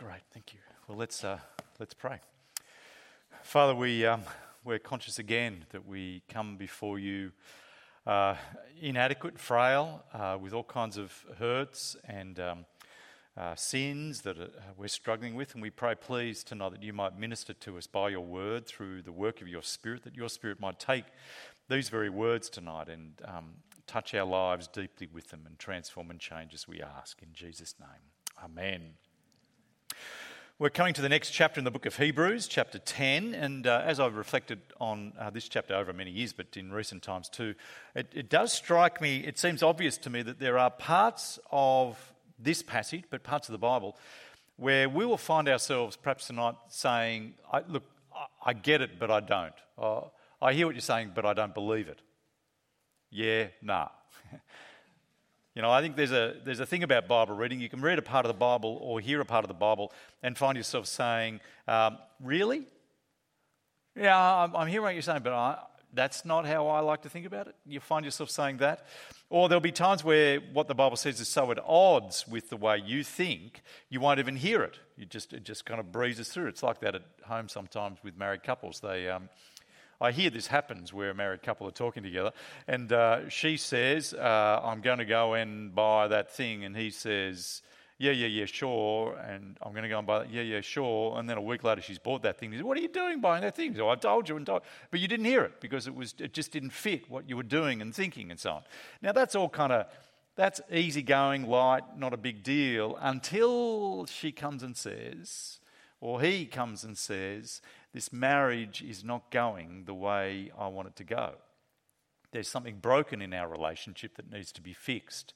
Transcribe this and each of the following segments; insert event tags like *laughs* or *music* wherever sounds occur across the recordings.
Great, thank you. Well, let's, uh, let's pray. Father, we, um, we're conscious again that we come before you uh, inadequate, frail, uh, with all kinds of hurts and um, uh, sins that uh, we're struggling with. And we pray, please, tonight that you might minister to us by your word through the work of your Spirit, that your Spirit might take these very words tonight and um, touch our lives deeply with them and transform and change as we ask. In Jesus' name, amen. We're coming to the next chapter in the book of Hebrews, chapter 10. And uh, as I've reflected on uh, this chapter over many years, but in recent times too, it, it, does strike me, it seems obvious to me that there are parts of this passage, but parts of the Bible, where we will find ourselves perhaps tonight saying, I, Look, I, I, get it, but I don't. Uh, I hear what you're saying, but I don't believe it. Yeah, nah. *laughs* You know, I think there's a, there's a thing about Bible reading. You can read a part of the Bible or hear a part of the Bible and find yourself saying, um, Really? Yeah, I'm, I'm, hearing what you're saying, but I, that's not how I like to think about it. You find yourself saying that. Or there'll be times where what the Bible says is so at odds with the way you think, you won't even hear it. You just, it just kind of breezes through. It's like that at home sometimes with married couples. They, um, I hear this happens where a married couple are talking together, and uh, she says, uh, I'm going to go and buy that thing, and he says, yeah, yeah, yeah, sure. And I'm going to go and buy that. Yeah, yeah, sure. And then a week later, she's bought that thing. He says, What are you doing buying that thing? So I told you and told, but you didn't hear it because it was it just didn't fit what you were doing and thinking and so on. Now that's all kind of that's easygoing, light, not a big deal until she comes and says, or he comes and says, this marriage is not going the way I want it to go. There's something broken in our relationship that needs to be fixed.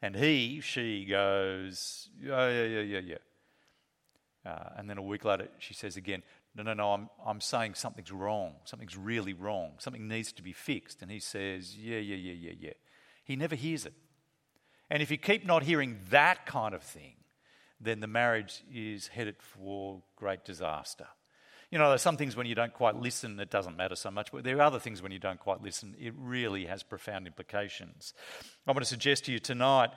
And he, she goes, yeah, yeah, yeah, yeah, yeah. Uh, and then a week later, she says again, no, no, no, I'm, I'm saying something's wrong. Something's really wrong. Something needs to be fixed. And he says, yeah, yeah, yeah, yeah, yeah. He never hears it. And if you keep not hearing that kind of thing, then the marriage is headed for great disaster. You know, there's some things when you don't quite listen, it doesn't matter so much, but there are other things when you don't quite listen, it really has profound implications. I want to suggest to you tonight,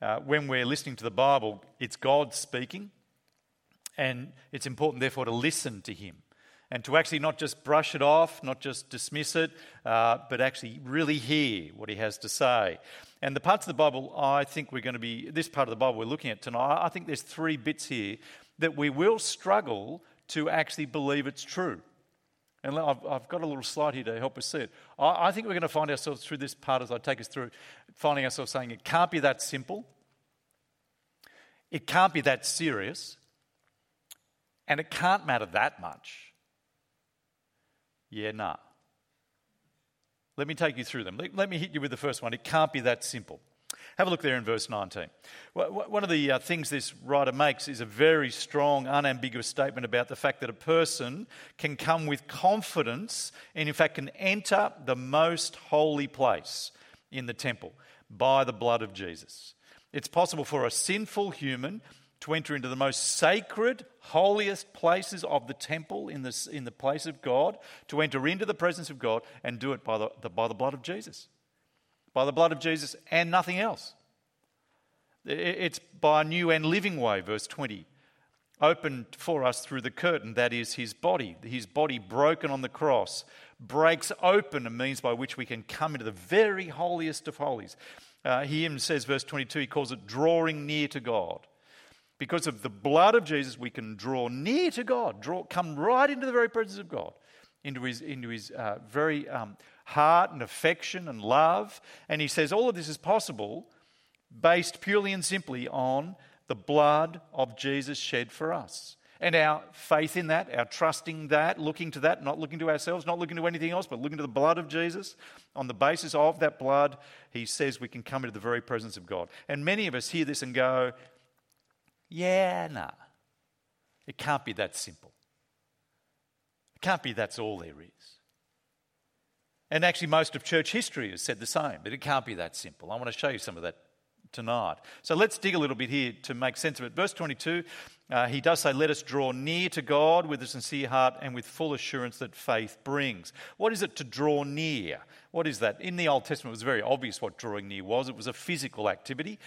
uh, when we're listening to the Bible, it's God speaking, and it's important, therefore, to listen to Him and to actually not just brush it off, not just dismiss it, uh, but actually really hear what he has to say. And the parts of the Bible I think we're going to be, this part of the Bible we're looking at tonight, I think there's three bits here that we will struggle to actually believe it's true. And I've, I've, got a little slide here to help us see it. I, I think we're going to find ourselves through this part as I take us through, finding ourselves saying it can't be that simple, it can't be that serious, and it can't matter that much. Yeah, nah. Let me take you through them. Let, let me hit you with the first one. It can't be that simple. Have a look there in verse 19. One of the uh, things this writer makes is a very strong, unambiguous statement about the fact that a person can come with confidence and, in fact, can enter the most holy place in the temple by the blood of Jesus. It's possible for a sinful human to enter into the most sacred, holiest places of the temple in the, in the place of God, to enter into the presence of God and do it by the, the by the blood of Jesus by the blood of Jesus and nothing else. It's by a new and living way, verse 20, opened for us through the curtain, that is his body. His body broken on the cross breaks open a means by which we can come into the very holiest of holies. Uh, he even says, verse 22, he calls it drawing near to God. Because of the blood of Jesus, we can draw near to God, draw, come right into the very presence of God, into his, into his uh, very um, heart and affection and love. And he says all of this is possible based purely and simply on the blood of Jesus shed for us. And our faith in that, our trusting that, looking to that, not looking to ourselves, not looking to anything else, but looking to the blood of Jesus. On the basis of that blood, he says we can come into the very presence of God. And many of us hear this and go, yeah, nah. It can't be that simple. Can't be that's all there is. And actually, most of church history has said the same, but it can't be that simple. I want to show you some of that tonight. So let's dig a little bit here to make sense of it. Verse 22, uh, he does say, Let us draw near to God with a sincere heart and with full assurance that faith brings. What is it to draw near? What is that? In the Old Testament, it was very obvious what drawing near was. It was a physical activity.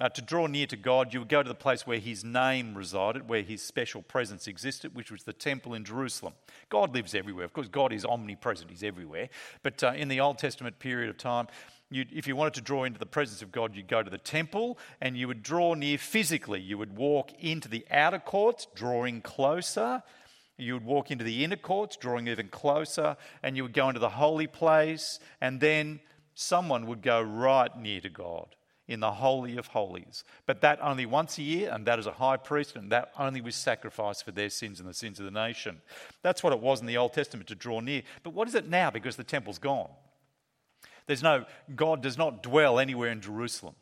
Uh, to draw near to God, you would go to the place where his name resided, where his special presence existed, which was the temple in Jerusalem. God lives everywhere. Of course, God is omnipresent, he's everywhere. But uh, in the Old Testament period of time, if you wanted to draw into the presence of God, you'd go to the temple and you would draw near physically. You would walk into the outer courts, drawing closer. You would walk into the inner courts, drawing even closer, and you would go into the holy place, and then someone would go right near to God in the Holy of Holies. But that only once a year, and that is a high priest, and that only was sacrificed for their sins and the sins of the nation. That's what it was in the Old Testament to draw near. But what is it now because the temple's gone? There's no, God does not dwell anywhere in Jerusalem.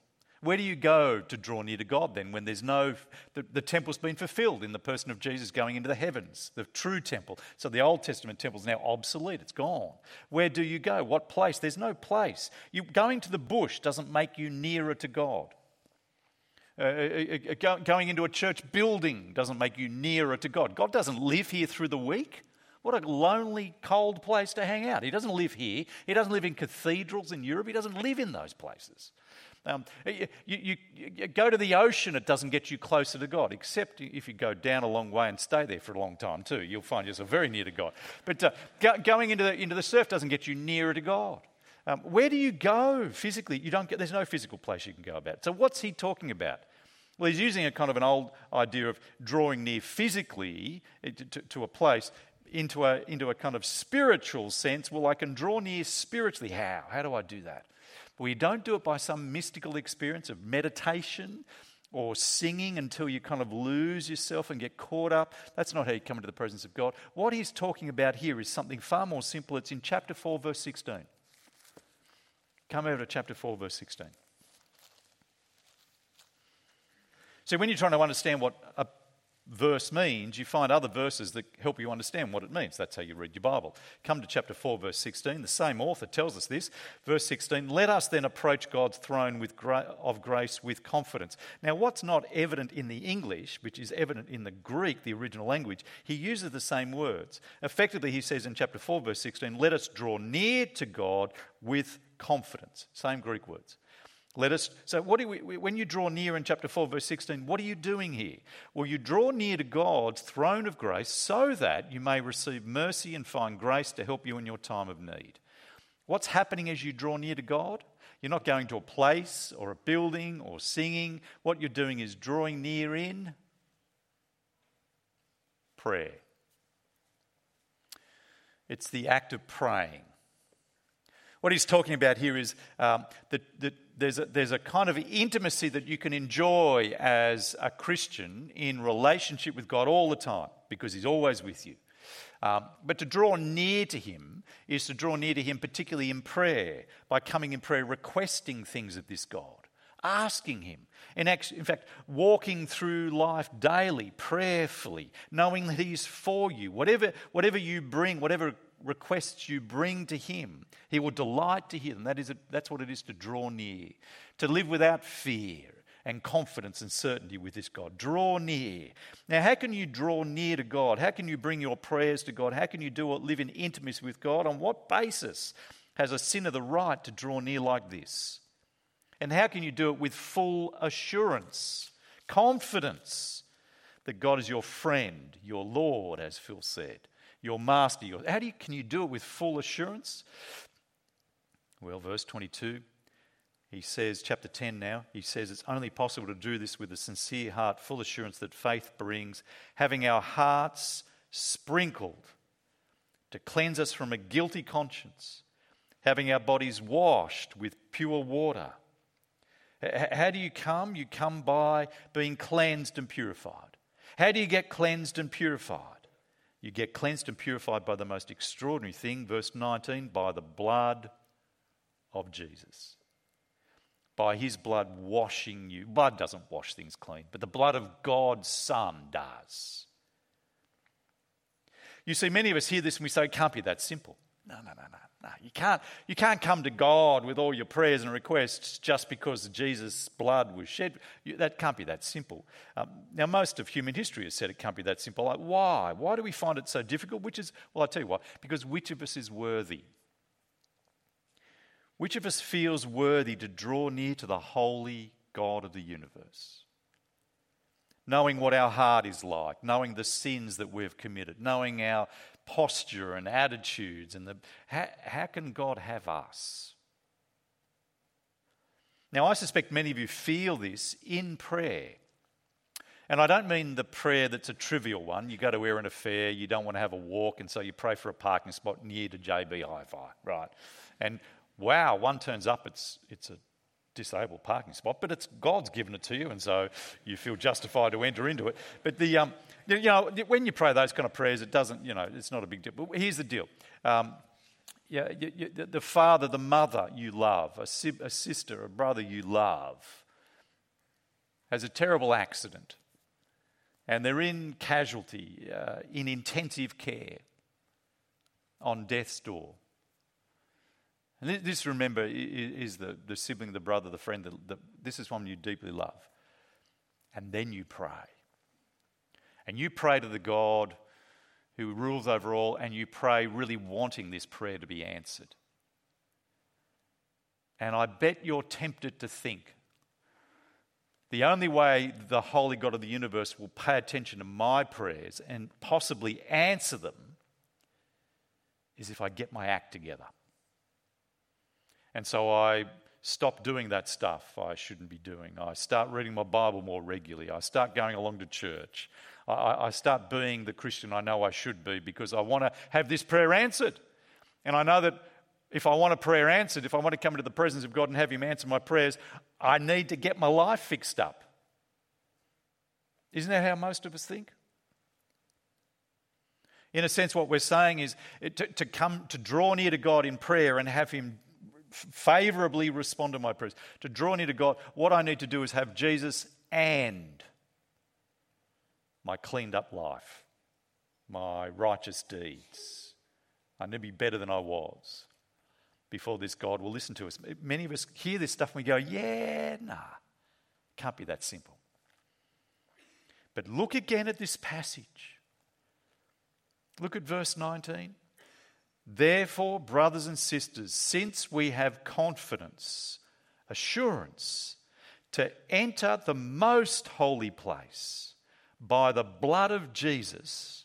Where do you go to draw near to God then when there's no, the, the, temple's been fulfilled in the person of Jesus going into the heavens, the true temple. So the Old Testament temple is now obsolete, it's gone. Where do you go? What place? There's no place. You, going to the bush doesn't make you nearer to God. Uh, uh, uh, uh going into a church building doesn't make you nearer to God. God doesn't live here through the week. What a lonely, cold place to hang out. He doesn't live here. He doesn't live in cathedrals in Europe. He doesn't live in those places. Um, you, you, you, go to the ocean, it doesn't get you closer to God, except if you go down a long way and stay there for a long time too. You'll find yourself very near to God. But uh, go, going into the, into the surf doesn't get you nearer to God. Um, where do you go physically? You don't get, there's no physical place you can go about. So, what's he talking about? Well, he's using a kind of an old idea of drawing near physically to, to, to a place into a, into a kind of spiritual sense. Well, I can draw near spiritually. How? How do I do that? You don't do it by some mystical experience of meditation or singing until you kind of lose yourself and get caught up. That's not how you come into the presence of God. What he's talking about here is something far more simple. It's in chapter 4, verse 16. Come over to chapter 4, verse 16. So, when you're trying to understand what a verse means, you find other verses that help you understand what it means. That's how you read your Bible. Come to chapter 4, verse 16. The same author tells us this. Verse 16 Let us then approach God's throne with gra- of grace with confidence. Now, what's not evident in the English, which is evident in the Greek, the original language, he uses the same words. Effectively, he says in chapter 4, verse 16, Let us draw near to God with confidence. Same Greek words. Let us, so what do we, when you draw near in chapter 4, verse 16, what are you doing here? Well, you draw near to God's throne of grace so that you may receive mercy and find grace to help you in your time of need. What's happening as you draw near to God? You're not going to a place or a building or singing. What you're doing is drawing near in prayer. It's the act of praying. What he's talking about here is um, that, that there's, a, there's a kind of intimacy that you can enjoy as a Christian in relationship with God all the time because he's always with you. Um, but to draw near to him is to draw near to him, particularly in prayer, by coming in prayer, requesting things of this God, asking him. In, in fact, walking through life daily, prayerfully, knowing that he's for you. Whatever, whatever you bring, whatever requests you bring to Him. He will delight to hear them. That is, a, that's what it is to draw near, to live without fear and confidence and certainty with this God. Draw near. Now, how can you draw near to God? How can you bring your prayers to God? How can you do it, live in intimacy with God? On what basis has a sinner the right to draw near like this? And how can you do it with full assurance, confidence that God is your friend, your Lord, as Phil said? Your master. Your, how do you, can you do it with full assurance? Well, verse 22, he says, chapter 10 now, he says it's only possible to do this with a sincere heart, full assurance that faith brings, having our hearts sprinkled to cleanse us from a guilty conscience, having our bodies washed with pure water. How do you come? You come by being cleansed and purified. How do you get cleansed and purified? You get cleansed and purified by the most extraordinary thing, verse 19, by the blood of Jesus. By his blood washing you. Blood doesn't wash things clean, but the blood of God's Son does. You see, many of us hear this and we say, it can't be that simple. No, no, no, no. No, you can't, you can't come to God with all your prayers and requests just because Jesus' blood was shed. You, that can't be that simple. Um, now, most of human history has said it can't be that simple. Like, why? Why do we find it so difficult? Which is, well, I'll tell you why. Because which of us is worthy? Which of us feels worthy to draw near to the holy God of the universe. Knowing what our heart is like, knowing the sins that we've committed, knowing our posture and attitudes, and the, how, how can God have us? Now, I suspect many of you feel this in prayer. And I don't mean the prayer that's a trivial one. You go to Erina Fair, you don't want to have a walk, and so you pray for a parking spot near to JB Hi-Fi, right? And wow, one turns up, it's, it's a disabled parking spot, but it's God's given it to you, and so you feel justified to enter into it. But the, um, you know, when you pray those kind of prayers, it doesn't, you know, it's not a big deal. But here's the deal. Um, yeah, you, you, the father, the mother you love, a, si- a sister, a brother you love, has a terrible accident, and they're in casualty, uh, in intensive care, on death's door. And this, remember, is the, the sibling, the brother, the friend. The, the, this is one you deeply love. And then you pray. And you pray to the God who rules over all, and you pray really wanting this prayer to be answered. And I bet you're tempted to think the only way the Holy God of the universe will pay attention to my prayers and possibly answer them is if I get my act together. And so I stop doing that stuff I shouldn't be doing. I start reading my Bible more regularly. I start going along to church. I, I start being the Christian I know I should be because I want to have this prayer answered. And I know that if I want a prayer answered, if I want to come into the presence of God and have Him answer my prayers, I need to get my life fixed up. Isn't that how most of us think? In a sense, what we're saying is to, to come to draw near to God in prayer and have Him favorably respond to my prayers, to draw near to God, what I need to do is have Jesus and my cleaned up life, my righteous deeds. I need to be better than I was before this God will listen to us. Many of us hear this stuff and we go, yeah, nah, can't be that simple. But look again at this passage. Look at verse 19. Therefore, brothers and sisters, since we have confidence, assurance to enter the most holy place by the blood of Jesus,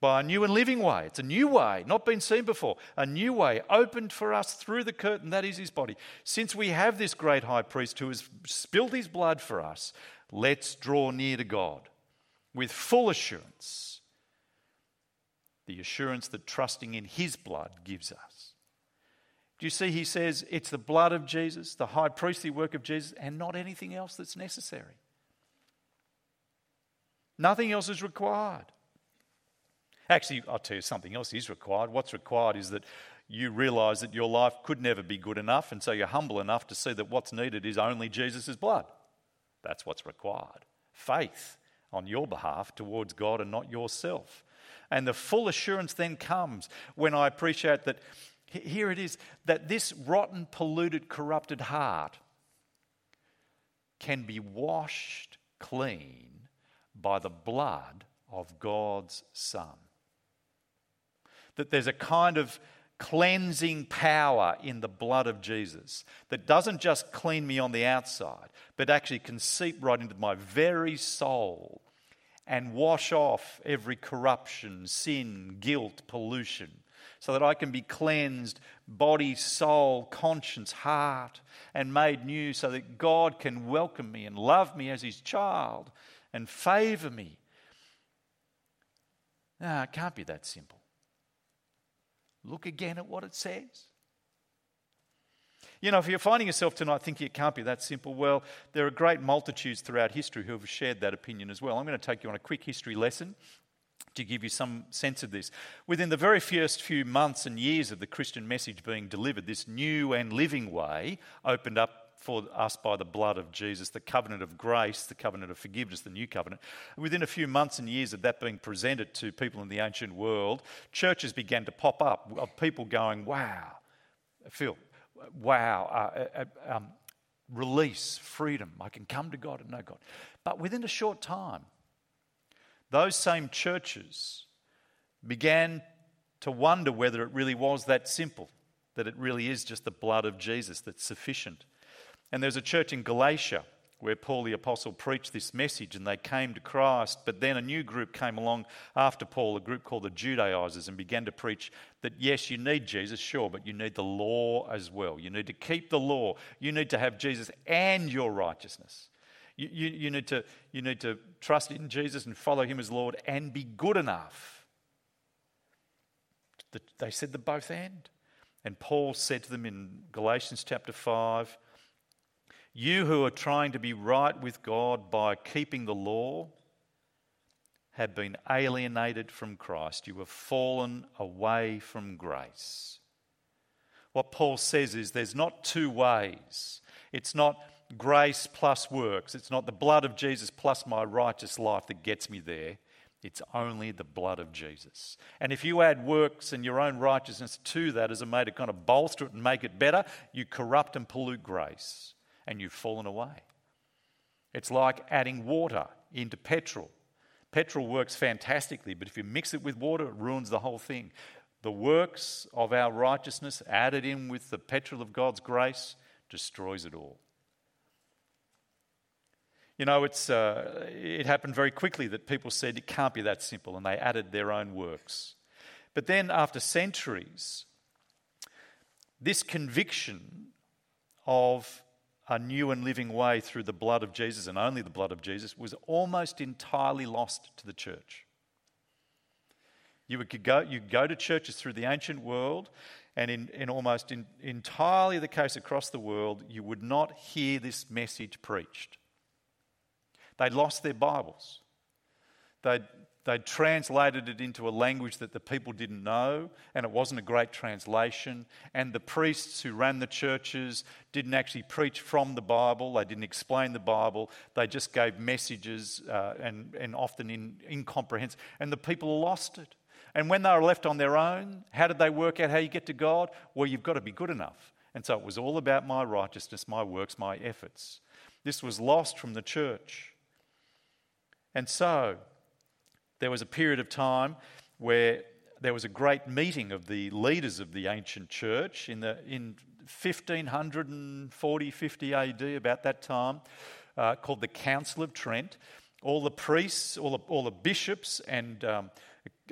by a new and living way. It's a new way, not been seen before, a new way opened for us through the curtain that is his body. Since we have this great high priest who has spilled his blood for us, let's draw near to God with full assurance the assurance that trusting in his blood gives us. Do you see, he says it's the blood of Jesus, the high priestly work of Jesus, and not anything else that's necessary. Nothing else is required. Actually, I'll tell you something else is required. What's required is that you realize that your life could never be good enough, and so you're humble enough to see that what's needed is only Jesus' blood. That's what's required. Faith on your behalf towards God and not yourself. And the full assurance then comes when I appreciate that here it is that this rotten, polluted, corrupted heart can be washed clean by the blood of God's Son. That there's a kind of cleansing power in the blood of Jesus that doesn't just clean me on the outside, but actually can seep right into my very soul and wash off every corruption, sin, guilt, pollution, so that I can be cleansed, body, soul, conscience, heart, and made new, so that God can welcome me and love me as His child and favour me. No, it can't be that simple. Look again at what it says. You know, if you're finding yourself tonight thinking it can't be that simple, well, there are great multitudes throughout history who have shared that opinion as well. I'm going to take you on a quick history lesson to give you some sense of this. Within the very first few months and years of the Christian message being delivered, this new and living way opened up for us by the blood of Jesus, the covenant of grace, the covenant of forgiveness, the new covenant. Within a few months and years of that being presented to people in the ancient world, churches began to pop up of people going, Wow, Phil, wow, uh, uh, uh, um, release, freedom. I can come to God and know God. But within a short time, those same churches began to wonder whether it really was that simple, that it really is just the blood of Jesus that's sufficient. And there's a church in Galatia where Paul the Apostle preached this message and they came to Christ. But then a new group came along after Paul, a group called the Judaizers, and began to preach that yes, you need Jesus, sure, but you need the law as well. You need to keep the law. You need to have Jesus and your righteousness. You, you, you, need to, you need to trust in Jesus and follow him as Lord and be good enough. They said the both and. And Paul said to them in Galatians chapter 5 You who are trying to be right with God by keeping the law have been alienated from Christ. You have fallen away from grace. What Paul says is there's not two ways. It's not grace plus works. It's not the blood of Jesus plus my righteous life that gets me there. It's only the blood of Jesus. And if you add works and your own righteousness to that as a way to kind of bolster it and make it better, you corrupt and pollute grace and you've fallen away. It's like adding water into petrol. Petrol works fantastically, but if you mix it with water, it ruins the whole thing. The works of our righteousness added in with the petrol of God's grace destroys it all. You know, it's, uh, it happened very quickly that people said it can't be that simple, and they added their own works. But then, after centuries, this conviction of a new and living way through the blood of Jesus and only the blood of Jesus was almost entirely lost to the church. You would go, you go to churches through the ancient world, and in, in almost in, entirely the case across the world, you would not hear this message preached. They'd lost their Bibles. They'd, they'd translated it into a language that the people didn't know, and it wasn't a great translation. And the priests who ran the churches didn't actually preach from the Bible, they didn't explain the Bible, they just gave messages uh, and, and often in, incomprehensible. And the people lost it. And when they were left on their own, how did they work out how you get to God? Well, you've got to be good enough. And so it was all about my righteousness, my works, my efforts. This was lost from the church. And so there was a period of time where there was a great meeting of the leaders of the ancient church in, the, in 1540, 50 AD, about that time, uh, called the Council of Trent. All the priests, all the, all the bishops, and um,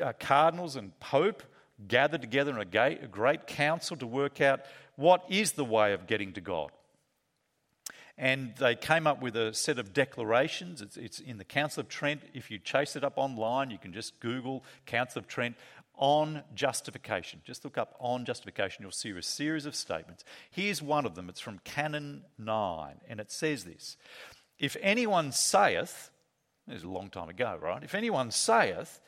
uh, cardinals and pope gathered together in a, a great council to work out what is the way of getting to God. And they came up with a set of declarations. It's, it's, in the Council of Trent. If you chase it up online, you can just Google Council of Trent on justification. Just look up on justification. You'll see a series of statements. Here's one of them. It's from Canon 9, and it says this If anyone saith, this is a long time ago, right? If anyone saith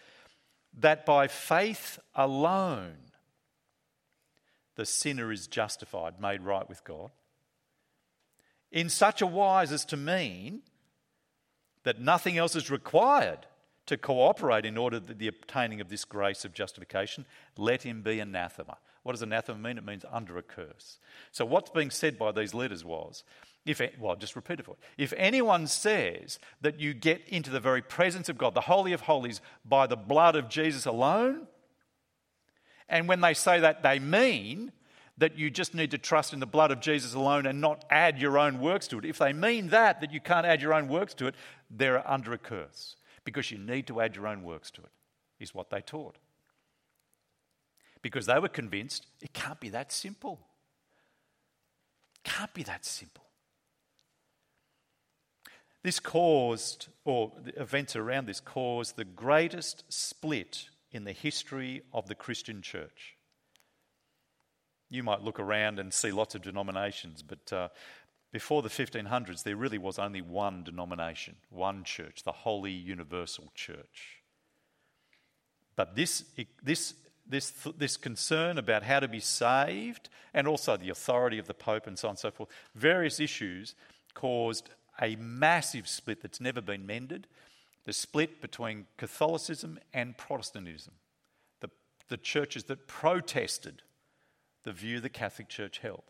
that by faith alone the sinner is justified, made right with God, in such a wise as to mean that nothing else is required to cooperate in order that the obtaining of this grace of justification, let him be anathema. What does anathema mean? It means under a curse. So what's being said by these leaders was, if well, I'll just repeat it for you. If anyone says that you get into the very presence of God, the Holy of Holies, by the blood of Jesus alone, and when they say that, they mean that you just need to trust in the blood of Jesus alone and not add your own works to it. If they mean that, that you can't add your own works to it, they're under a curse because you need to add your own works to it, is what they taught. Because they were convinced it can't be that simple. Can't be that simple. This caused, or the events around this caused, the greatest split in the history of the Christian church. You might look around and see lots of denominations, but uh, before the 1500s, there really was only one denomination, one church, the Holy Universal Church. But this, this, this, this concern about how to be saved and also the authority of the Pope and so on and so forth, various issues caused a massive split that's never been mended the split between Catholicism and Protestantism. The, the churches that protested the view the Catholic Church held.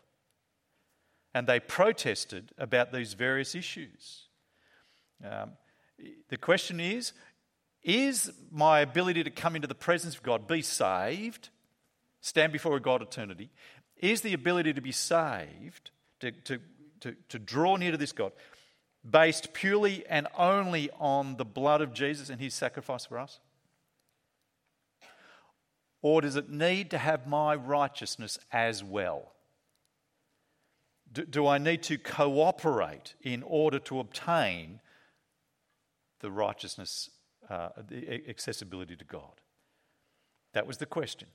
And they protested about these various issues. Um, the question is Is my ability to come into the presence of God, be saved, stand before a God eternity, is the ability to be saved, to, to to, to draw near to this God based purely and only on the blood of Jesus and his sacrifice for us? Or does it need to have my righteousness as well? Do, do I need to cooperate in order to obtain the righteousness, uh, the accessibility to God? That was the question.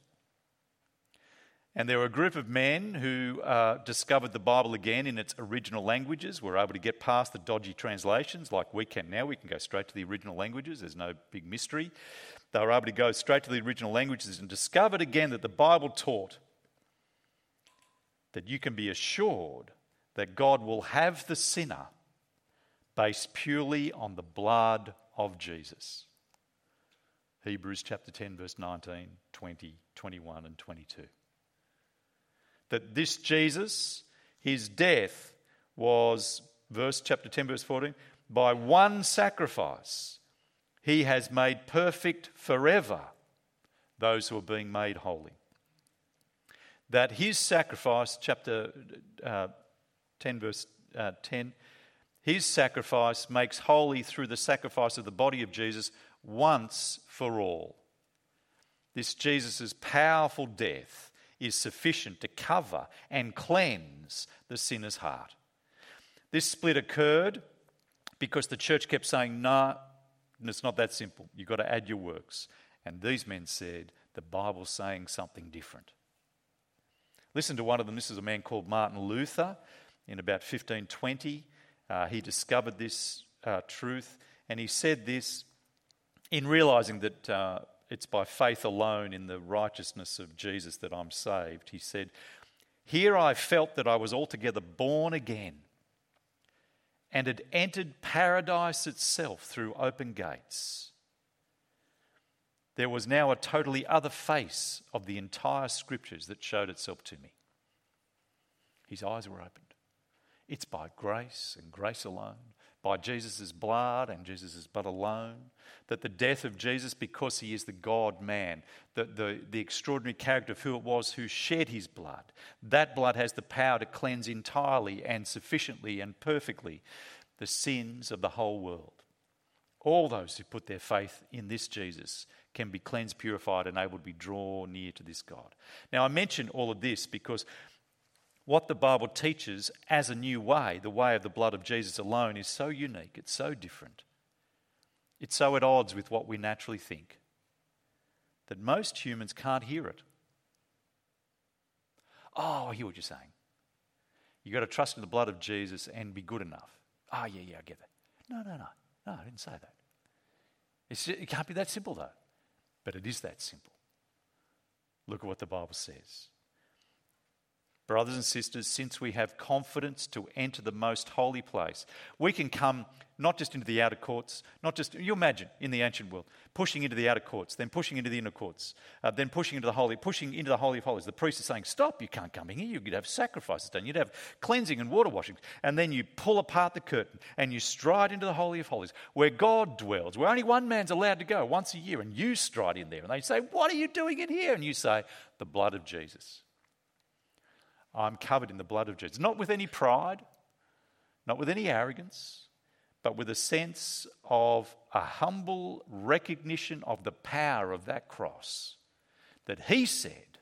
And there were a group of men who uh, discovered the Bible again in its original languages, were able to get past the dodgy translations like we can now. We can go straight to the original languages, there's no big mystery. They were able to go straight to the original languages and discovered again that the Bible taught that you can be assured that God will have the sinner based purely on the blood of Jesus. Hebrews chapter 10, verse 19, 20, 21, and 22 that this Jesus, his death was, verse chapter 10, verse 14, by one sacrifice, he has made perfect forever those who are being made holy. That his sacrifice, chapter uh, 10, verse uh, 10, his sacrifice makes holy through the sacrifice of the body of Jesus once for all. This Jesus' powerful death is sufficient to cover and cleanse the sinner's heart. This split occurred because the church kept saying, no, it's not that simple. You've got to add your works. And these men said, the Bible's saying something different. Listen to one of them. This is a man called Martin Luther. In about 1520, uh, he discovered this uh, truth and he said this in realizing that uh, it's by faith alone in the righteousness of Jesus that I'm saved. He said, Here I felt that I was altogether born again and had entered paradise itself through open gates. There was now a totally other face of the entire scriptures that showed itself to me. His eyes were opened. It's by grace and grace alone by Jesus' blood and Jesus' blood alone. That the death of Jesus, because he is the God man, the, the, the extraordinary character of who it was who shed his blood, that blood has the power to cleanse entirely and sufficiently and perfectly the sins of the whole world. All those who put their faith in this Jesus can be cleansed, purified, and able to be drawn near to this God. Now, I mention all of this because what the Bible teaches as a new way, the way of the blood of Jesus alone, is so unique, it's so different. It's so at odds with what we naturally think that most humans can't hear it. Oh, I hear what you're saying. You've got to trust in the blood of Jesus and be good enough. Oh, yeah, yeah, I get that. No, no, no. No, I didn't say that. It's, it can't be that simple, though. But it is that simple. Look at what the Bible says. Brothers and sisters, since we have confidence to enter the most holy place, we can come not just into the outer courts, not just, you imagine in the ancient world, pushing into the outer courts, then pushing into the inner courts, uh, then pushing into the holy, pushing into the holy of holies. The priest is saying, Stop, you can't come in here. You'd have sacrifices done, you'd have cleansing and water washings. And then you pull apart the curtain and you stride into the holy of holies, where God dwells, where only one man's allowed to go once a year, and you stride in there. And they say, What are you doing in here? And you say, The blood of Jesus. I'm covered in the blood of Jesus. Not with any pride, not with any arrogance, but with a sense of a humble recognition of the power of that cross. That He said,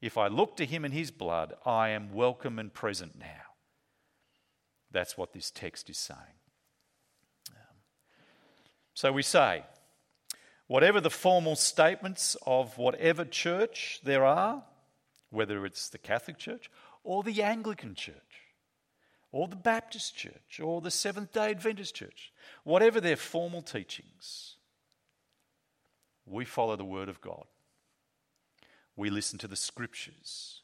if I look to Him in His blood, I am welcome and present now. That's what this text is saying. Um, so we say, whatever the formal statements of whatever church there are, whether it's the Catholic Church or the Anglican Church, or the Baptist Church, or the Seventh day Adventist Church, whatever their formal teachings, we follow the Word of God. We listen to the Scriptures.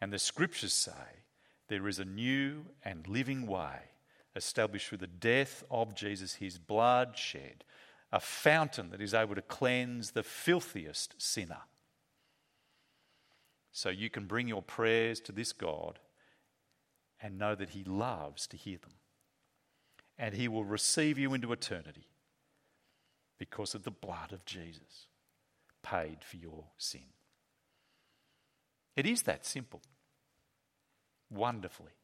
And the Scriptures say there is a new and living way established through the death of Jesus, his blood shed, a fountain that is able to cleanse the filthiest sinner so you can bring your prayers to this God and know that He loves to hear them. And He will receive you into eternity because of the blood of Jesus paid for your sin. It is that simple. Wonderfully.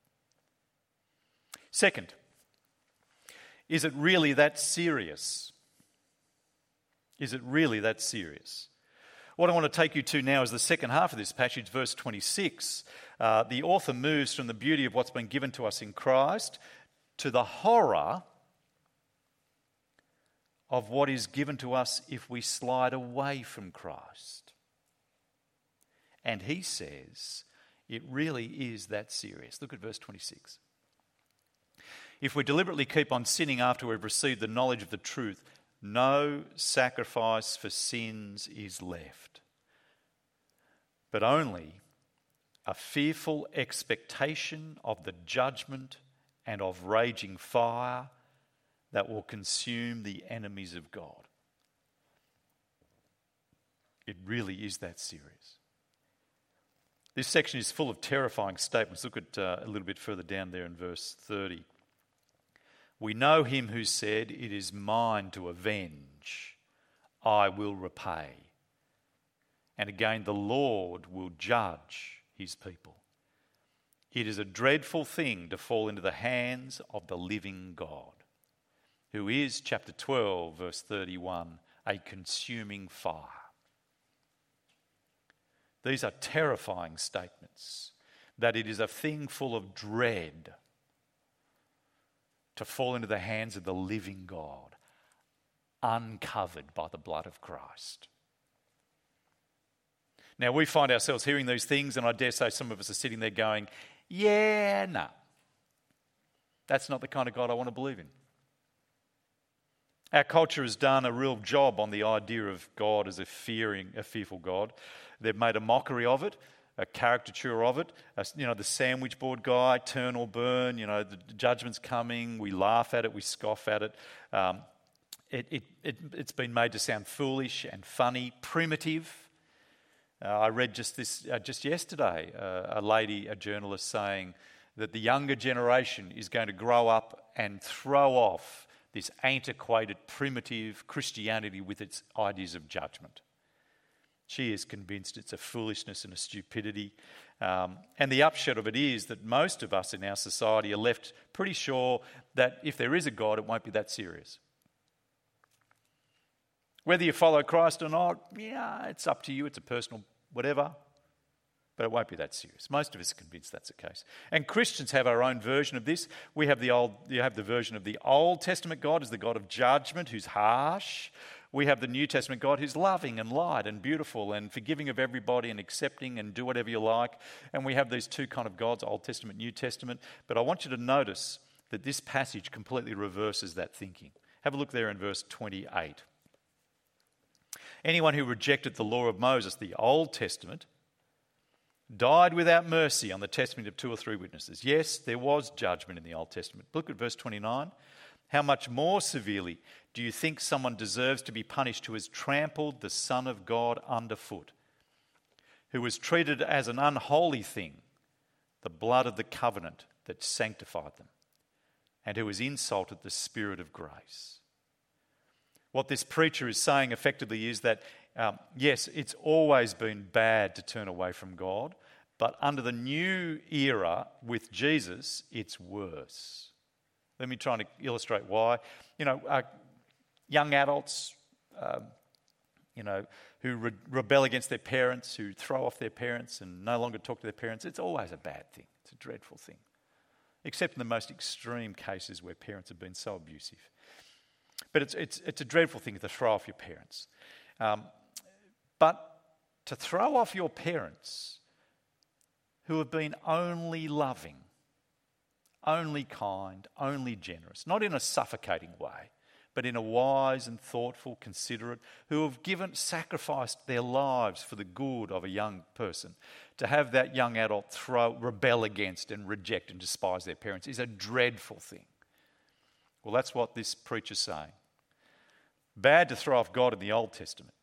Second, is it really that serious? Is it really that serious? What I want to take you to now is the second half of this passage, verse 26. Uh, the author moves from the beauty of what's been given to us in Christ to the horror of what is given to us if we slide away from Christ. And he says it really is that serious. Look at verse 26. If we deliberately keep on sinning after we've received the knowledge of the truth, no sacrifice for sins is left, but only a fearful expectation of the judgment and of raging fire that will consume the enemies of God. It really is that serious. This section is full of terrifying statements. Look at uh, a little bit further down there in verse 30. We know him who said, It is mine to avenge, I will repay. And again, the Lord will judge his people. It is a dreadful thing to fall into the hands of the living God, who is, chapter 12, verse 31, a consuming fire. These are terrifying statements that it is a thing full of dread to fall into the hands of the living God, uncovered by the blood of Christ. Now, we find ourselves hearing these things, and I dare say some of us are sitting there going, Yeah. Nah. That's not the kind of God I want to believe in. Our culture has done a real job on the idea of God as a fearing, a fearful God. They've made a mockery of it, a caricature of it. A, you know, the sandwich board guy, turn or burn. You know, the judgment's coming. We laugh at it. We scoff at it. Um, it, it, it, has been made to sound foolish and funny, primitive. Uh, I read just this uh, just yesterday uh, a lady, a journalist, saying that the younger generation is going to grow up and throw off this antiquated, primitive Christianity with its ideas of judgment. She is convinced it's a foolishness and a stupidity. Um, and the upshot of it is that most of us in our society are left pretty sure that if there is a God, it won't be that serious. Whether you follow Christ or not, yeah, it's up to you. It's a personal whatever. But it won't be that serious. Most of us are convinced that's the case. And Christians have our own version of this. We have the old, you have the version of the Old Testament God as the God of judgment, who's harsh. We have the New Testament God who's loving and light and beautiful and forgiving of everybody and accepting and do whatever you like. And we have these two kind of gods, Old Testament, New Testament. But I want you to notice that this passage completely reverses that thinking. Have a look there in verse 28. Anyone who rejected the law of Moses, the Old Testament, died without mercy on the testimony of two or three witnesses. Yes, there was judgment in the Old Testament. Look at verse 29. How much more severely do you think someone deserves to be punished who has trampled the Son of God underfoot, who was treated as an unholy thing, the blood of the covenant that sanctified them, and who has insulted the Spirit of grace? What this preacher is saying effectively is that, um, yes, it's always been bad to turn away from God, but under the new era with Jesus, it's worse. Let me try and illustrate why. You know, uh, young adults, uh, you know, who re- rebel against their parents, who throw off their parents and no longer talk to their parents, it's always a bad thing. It's a dreadful thing. Except in the most extreme cases where parents have been so abusive. But it's, it's, it's a dreadful thing to throw off your parents. Um, but to throw off your parents who have been only loving, only kind, only generous, not in a suffocating way, but in a wise and thoughtful, considerate, who have given, sacrificed their lives for the good of a young person. To have that young adult throw, rebel against and reject and despise their parents is a dreadful thing. Well, that's what this preacher's saying. Bad to throw off God in the Old Testament.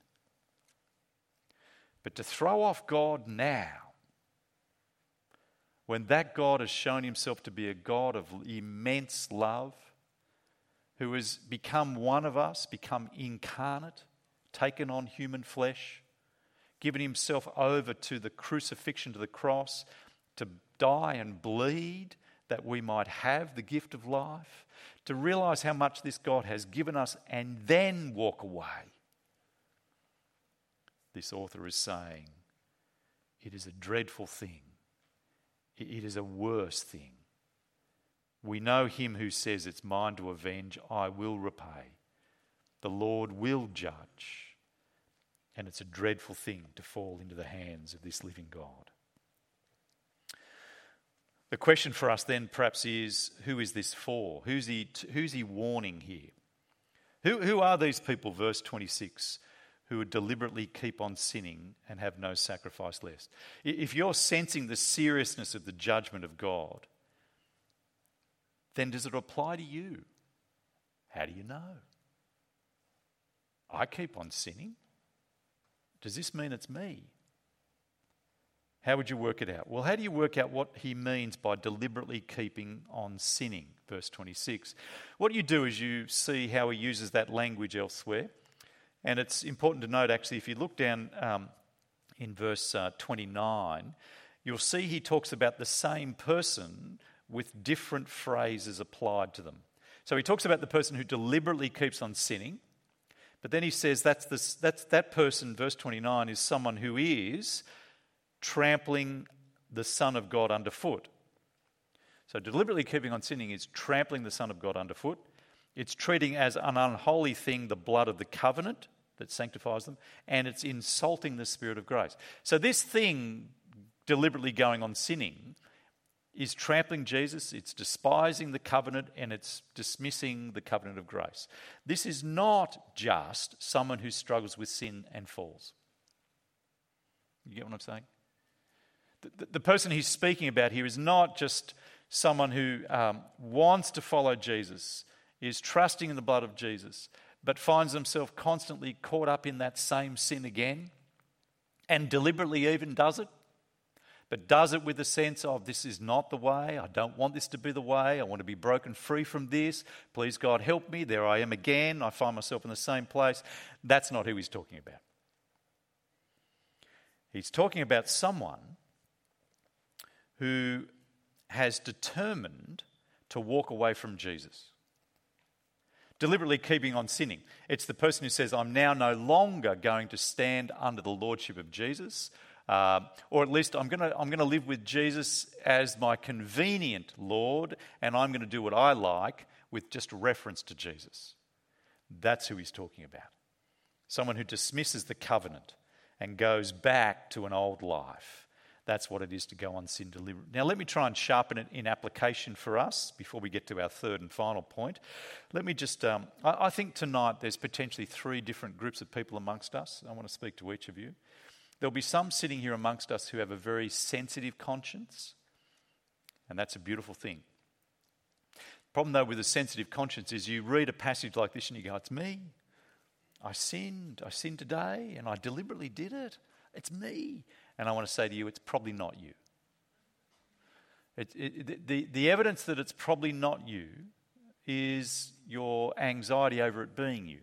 But to throw off God now, when that God has shown himself to be a God of immense love, who has become one of us, become incarnate, taken on human flesh, given himself over to the crucifixion, to the cross, to die and bleed, that we might have the gift of life, to realize how much this God has given us, and then walk away. This author is saying it is a dreadful thing, it is a worse thing. We know him who says, It's mine to avenge, I will repay. The Lord will judge. And it's a dreadful thing to fall into the hands of this living God. The question for us then perhaps is who is this for? Who's he, who's he warning here? Who, who are these people, verse 26, who would deliberately keep on sinning and have no sacrifice left? If you're sensing the seriousness of the judgment of God, then does it apply to you? How do you know? I keep on sinning. Does this mean it's me? How would you work it out? Well, how do you work out what he means by deliberately keeping on sinning? Verse 26. What you do is you see how he uses that language elsewhere. And it's important to note, actually, if you look down um, in verse uh, 29, you'll see he talks about the same person with different phrases applied to them. So he talks about the person who deliberately keeps on sinning, but then he says that's, this, that's that person, verse 29, is someone who is trampling the Son of God underfoot. So deliberately keeping on sinning is trampling the Son of God underfoot. It's treating as an unholy thing the blood of the covenant that sanctifies them, and it's insulting the Spirit of grace. So this thing, deliberately going on sinning, is trampling Jesus, it's despising the covenant, and it's dismissing the covenant of grace. This is not just someone who struggles with sin and falls. You get what I'm saying? The, person he's speaking about here is not just someone who um, wants to follow Jesus, is trusting in the blood of Jesus, but finds himself constantly caught up in that same sin again and deliberately even does it but does it with a sense of this is not the way, I don't want this to be the way, I want to be broken free from this, please God help me, there I am again, I find myself in the same place. That's not who he's talking about. He's talking about someone who has determined to walk away from Jesus. Deliberately keeping on sinning. It's the person who says, I'm now no longer going to stand under the lordship of Jesus. Uh, or at least I'm going to I'm going to live with Jesus as my convenient Lord, and I'm going to do what I like with just reference to Jesus. That's who he's talking about. Someone who dismisses the covenant and goes back to an old life. That's what it is to go on sin deliberately. Now, let me try and sharpen it in application for us before we get to our third and final point. Let me just, um, I, I think tonight there's potentially three different groups of people amongst us. I want to speak to each of you. There'll be some sitting here amongst us who have a very sensitive conscience, and that's a beautiful thing. Problem, though, with a sensitive conscience is you read a passage like this and you go, It's me. I sinned. I sinned today, and I deliberately did it. It's me. And I want to say to you, it's probably not you. It, it, the, the evidence that it's probably not you is your anxiety over it being you.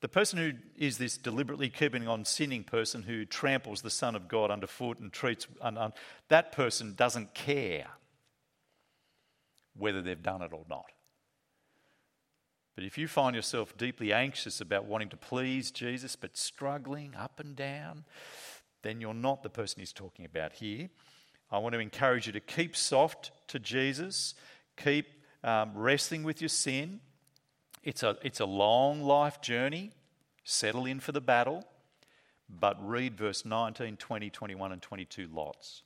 The person who is this deliberately keeping on sinning person who tramples the Son of God underfoot and treats, that person doesn't care whether they've done it or not. But if you find yourself deeply anxious about wanting to please Jesus but struggling up and down, then you're not the person he's talking about here. I want to encourage you to keep soft to Jesus, keep um, wrestling with your sin it's a, it's a long life journey. Settle in for the battle, but read verse 19, 20, 21, and 22 lots.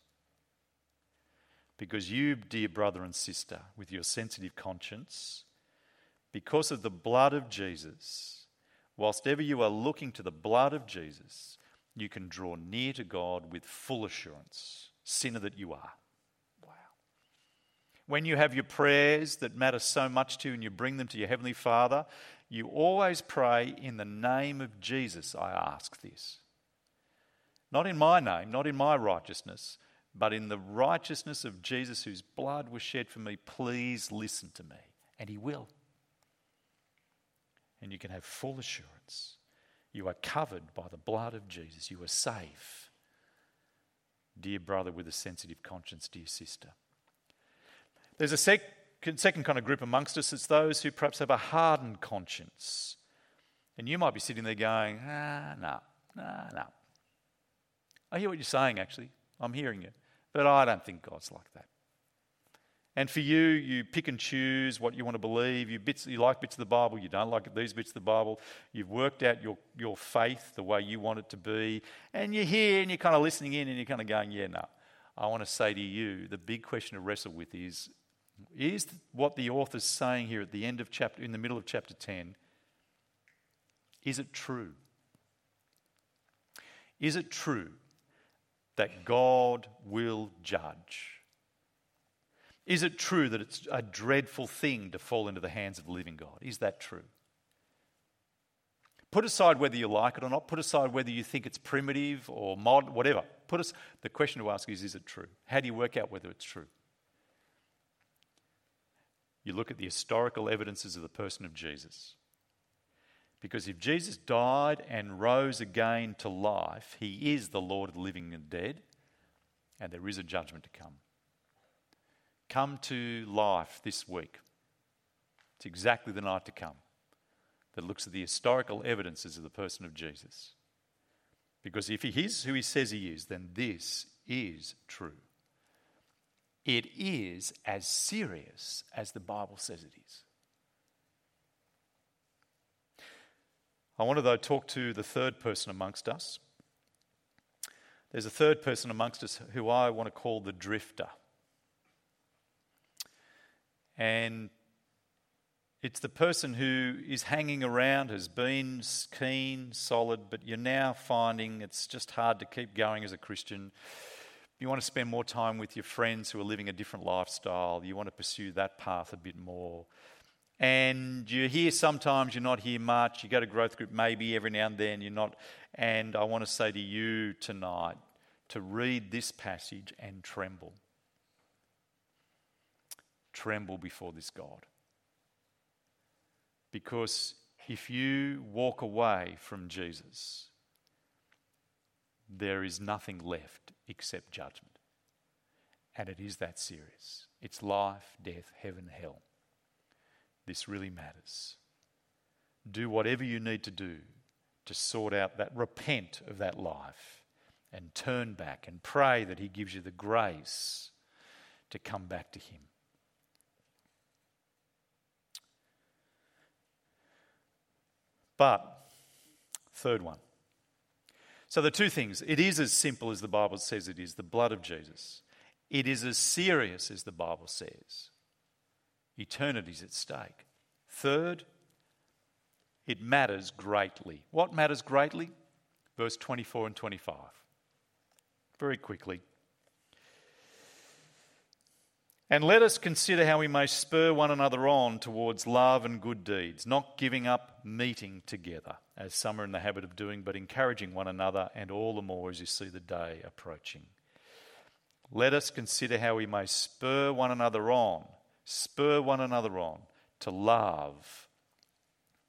Because you, dear brother and sister, with your sensitive conscience, because of the blood of Jesus, whilst ever you are looking to the blood of Jesus, you can draw near to God with full assurance, sinner that you are. Wow. When you have your prayers that matter so much to you and you bring them to your Heavenly Father, you always pray in the name of Jesus, I ask this. Not in my name, not in my righteousness, but in the righteousness of Jesus whose blood was shed for me. Please listen to me. And He will. And you can have full assurance. You are covered by the blood of Jesus. You are safe. Dear brother with a sensitive conscience, dear sister. There's a sec- second kind of group amongst us. It's those who perhaps have a hardened conscience. And you might be sitting there going, ah, no, no, no. I hear what you're saying, actually. I'm hearing you. But I don't think God's like that. And for you, you pick and choose what you want to believe. You, bits, you like bits of the Bible, you don't like these bits of the Bible. You've worked out your, your faith the way you want it to be. And you're here and you're kind of listening in and you're kind of going, yeah, no. I want to say to you, the big question to wrestle with is is what the author's saying here at the end of chapter, in the middle of chapter 10, is it true? Is it true that God will judge? Is it true that it's a dreadful thing to fall into the hands of the living God? Is that true? Put aside whether you like it or not, put aside whether you think it's primitive or mod, whatever. Put us, the question to ask is is it true? How do you work out whether it's true? You look at the historical evidences of the person of Jesus. Because if Jesus died and rose again to life, he is the Lord of the living and dead, and there is a judgment to come. Come to life this week. It's exactly the night to come that looks at the historical evidences of the person of Jesus. Because if he is who he says he is, then this is true. It is as serious as the Bible says it is. I want to, though, talk to the third person amongst us. There's a third person amongst us who I want to call the drifter. And it's the person who is hanging around, has been keen, solid, but you're now finding it's just hard to keep going as a Christian. You want to spend more time with your friends who are living a different lifestyle. You want to pursue that path a bit more. And you're here sometimes, you're not here much. You go to growth group maybe every now and then, you're not. And I want to say to you tonight to read this passage and tremble. Tremble before this God. Because if you walk away from Jesus, there is nothing left except judgment. And it is that serious. It's life, death, heaven, hell. This really matters. Do whatever you need to do to sort out that, repent of that life and turn back and pray that He gives you the grace to come back to Him. But, third one. So, the two things it is as simple as the Bible says it is the blood of Jesus. It is as serious as the Bible says. Eternity's at stake. Third, it matters greatly. What matters greatly? Verse 24 and 25. Very quickly. And let us consider how we may spur one another on towards love and good deeds, not giving up meeting together, as some are in the habit of doing, but encouraging one another, and all the more as you see the day approaching. Let us consider how we may spur one another on, spur one another on to love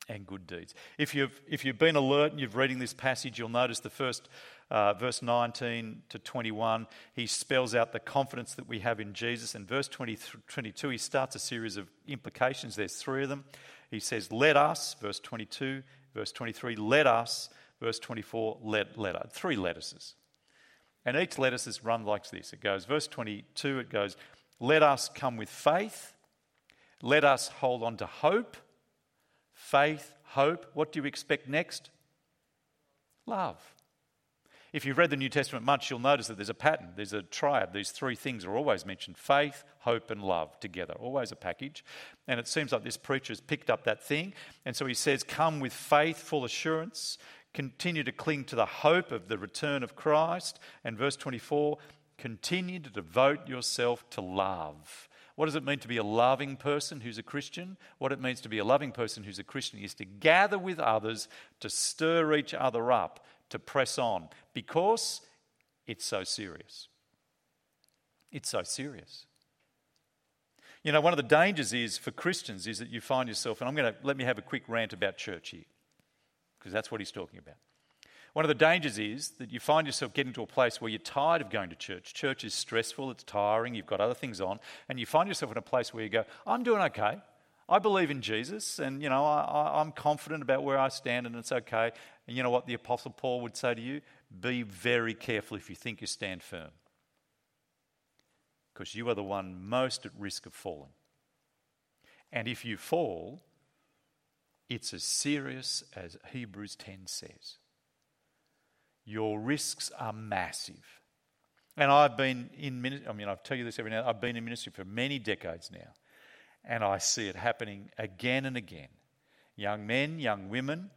and good deeds. If you've, if you've been alert and you've reading this passage, you'll notice the first uh, verse 19 to 21, he spells out the confidence that we have in Jesus. And verse 20, 22, he starts a series of implications. There's three of them. He says, Let us, verse 22, verse 23, let us, verse 24, let, let Three lettuces. And each lettuce is run like this. It goes, verse 22, it goes, Let us come with faith. Let us hold on to hope. Faith, hope. What do you expect next? Love. If you've read the New Testament much, you'll notice that there's a pattern, there's a triad. These three things are always mentioned faith, hope, and love together, always a package. And it seems like this preacher has picked up that thing. And so he says, Come with faith, full assurance, continue to cling to the hope of the return of Christ. And verse 24, continue to devote yourself to love. What does it mean to be a loving person who's a Christian? What it means to be a loving person who's a Christian is to gather with others, to stir each other up, to press on because it's so serious. It's so serious. You know, one of the dangers is for Christians is that you find yourself, and I'm going to let me have a quick rant about church here, because that's what he's talking about. One of the dangers is that you find yourself getting to a place where you're tired of going to church. Church is stressful, it's tiring, you've got other things on, and you find yourself in a place where you go, I'm doing okay. I believe in Jesus, and you know, I, am confident about where I stand, and it's okay. And you know what the Apostle Paul would say to you? Be very careful if you think you stand firm, because you are the one most at risk of falling. And if you fall, it's as serious as Hebrews 10 says your risks are massive. And I've been in ministry, I mean, I tell you this every now I've been in ministry for many decades now, and I see it happening again and again. Young men, young women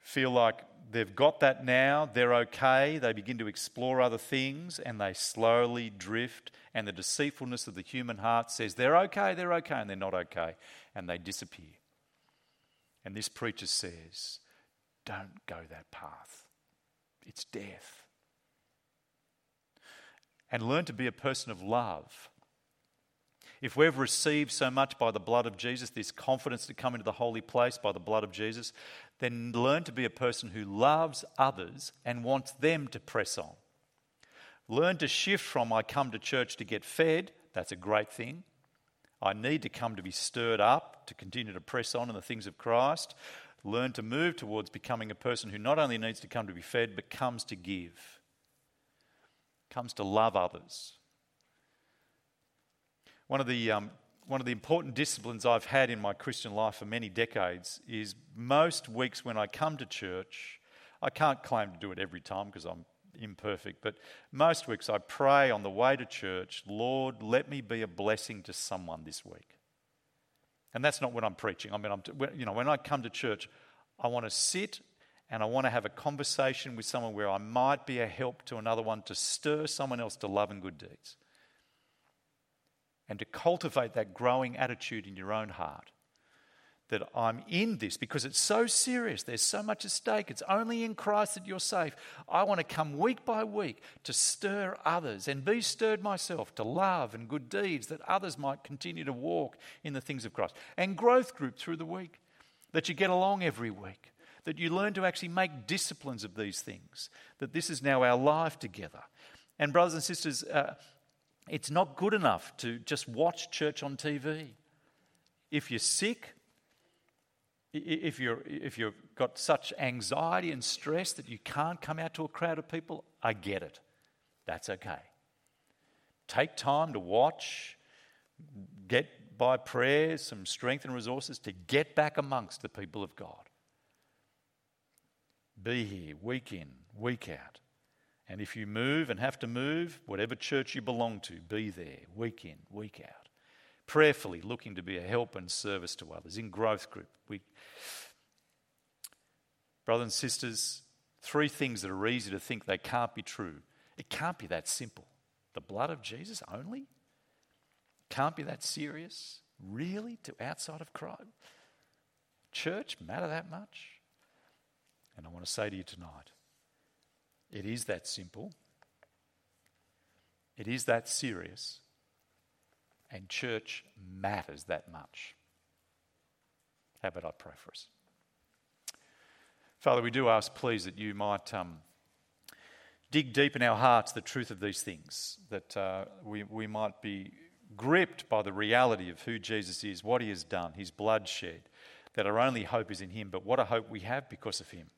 feel like they've got that now, they're okay, they begin to explore other things, and they slowly drift, and the deceitfulness of the human heart says they're okay, they're okay, and they're not okay, and they disappear. And this preacher says, don't go that path it's death. And learn to be a person of love. If we've received so much by the blood of Jesus, this confidence to come into the holy place by the blood of Jesus, then learn to be a person who loves others and wants them to press on. Learn to shift from I come to church to get fed, that's a great thing. I need to come to be stirred up, to continue to press on in the things of Christ learn to move towards becoming a person who not only needs to come to be fed, but comes to give, comes to love others. One of the, um, one of the important disciplines I've had in my Christian life for many decades is most weeks when I come to church, I can't claim to do it every time because I'm imperfect, but most weeks I pray on the way to church, Lord, let me be a blessing to someone this week. And that's not what I'm preaching. I mean, I'm, you know, when I come to church, I want to sit and I want to have a conversation with someone where I might be a help to another one to stir someone else to love and good deeds. And to cultivate that growing attitude in your own heart that I'm in this because it's so serious. There's so much at stake. It's only in Christ that you're safe. I want to come week by week to stir others and be stirred myself to love and good deeds that others might continue to walk in the things of Christ. And growth group through the week, that you get along every week, that you learn to actually make disciplines of these things, that this is now our life together. And, brothers and sisters, uh, it's not good enough to just watch church on TV. If you're sick, if, you're, if you've got such anxiety and stress that you can't come out to a crowd of people, I get it. That's okay. Take time to watch, get by prayer some strength and resources to get back amongst the people of God. Be here week in, week out. And if you move and have to move, whatever church you belong to, be there week in, week out prayerfully looking to be a help and service to others in growth group. We, brothers and sisters, three things that are easy to think they can't be true. It can't be that simple. The blood of Jesus only? Can't be that serious? Really? To outside of Christ? Church matter that much? And I want to say to you tonight, it is that simple. It is that serious. And church matters that much. How about I pray for us? Father, we do ask, please, that you might um, dig deep in our hearts the truth of these things, that uh, we, we might be gripped by the reality of who Jesus is, what he has done, his blood shed, that our only hope is in him, but what a hope we have because of him.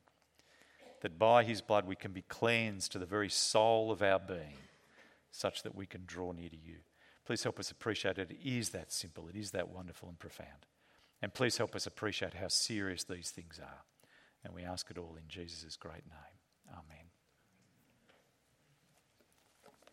That by his blood we can be cleansed to the very soul of our being, such that we can draw near to you. Please help us appreciate it. It is that simple, it is that wonderful and profound. And please help us appreciate how serious these things are. And we ask it all in Jesus' great name.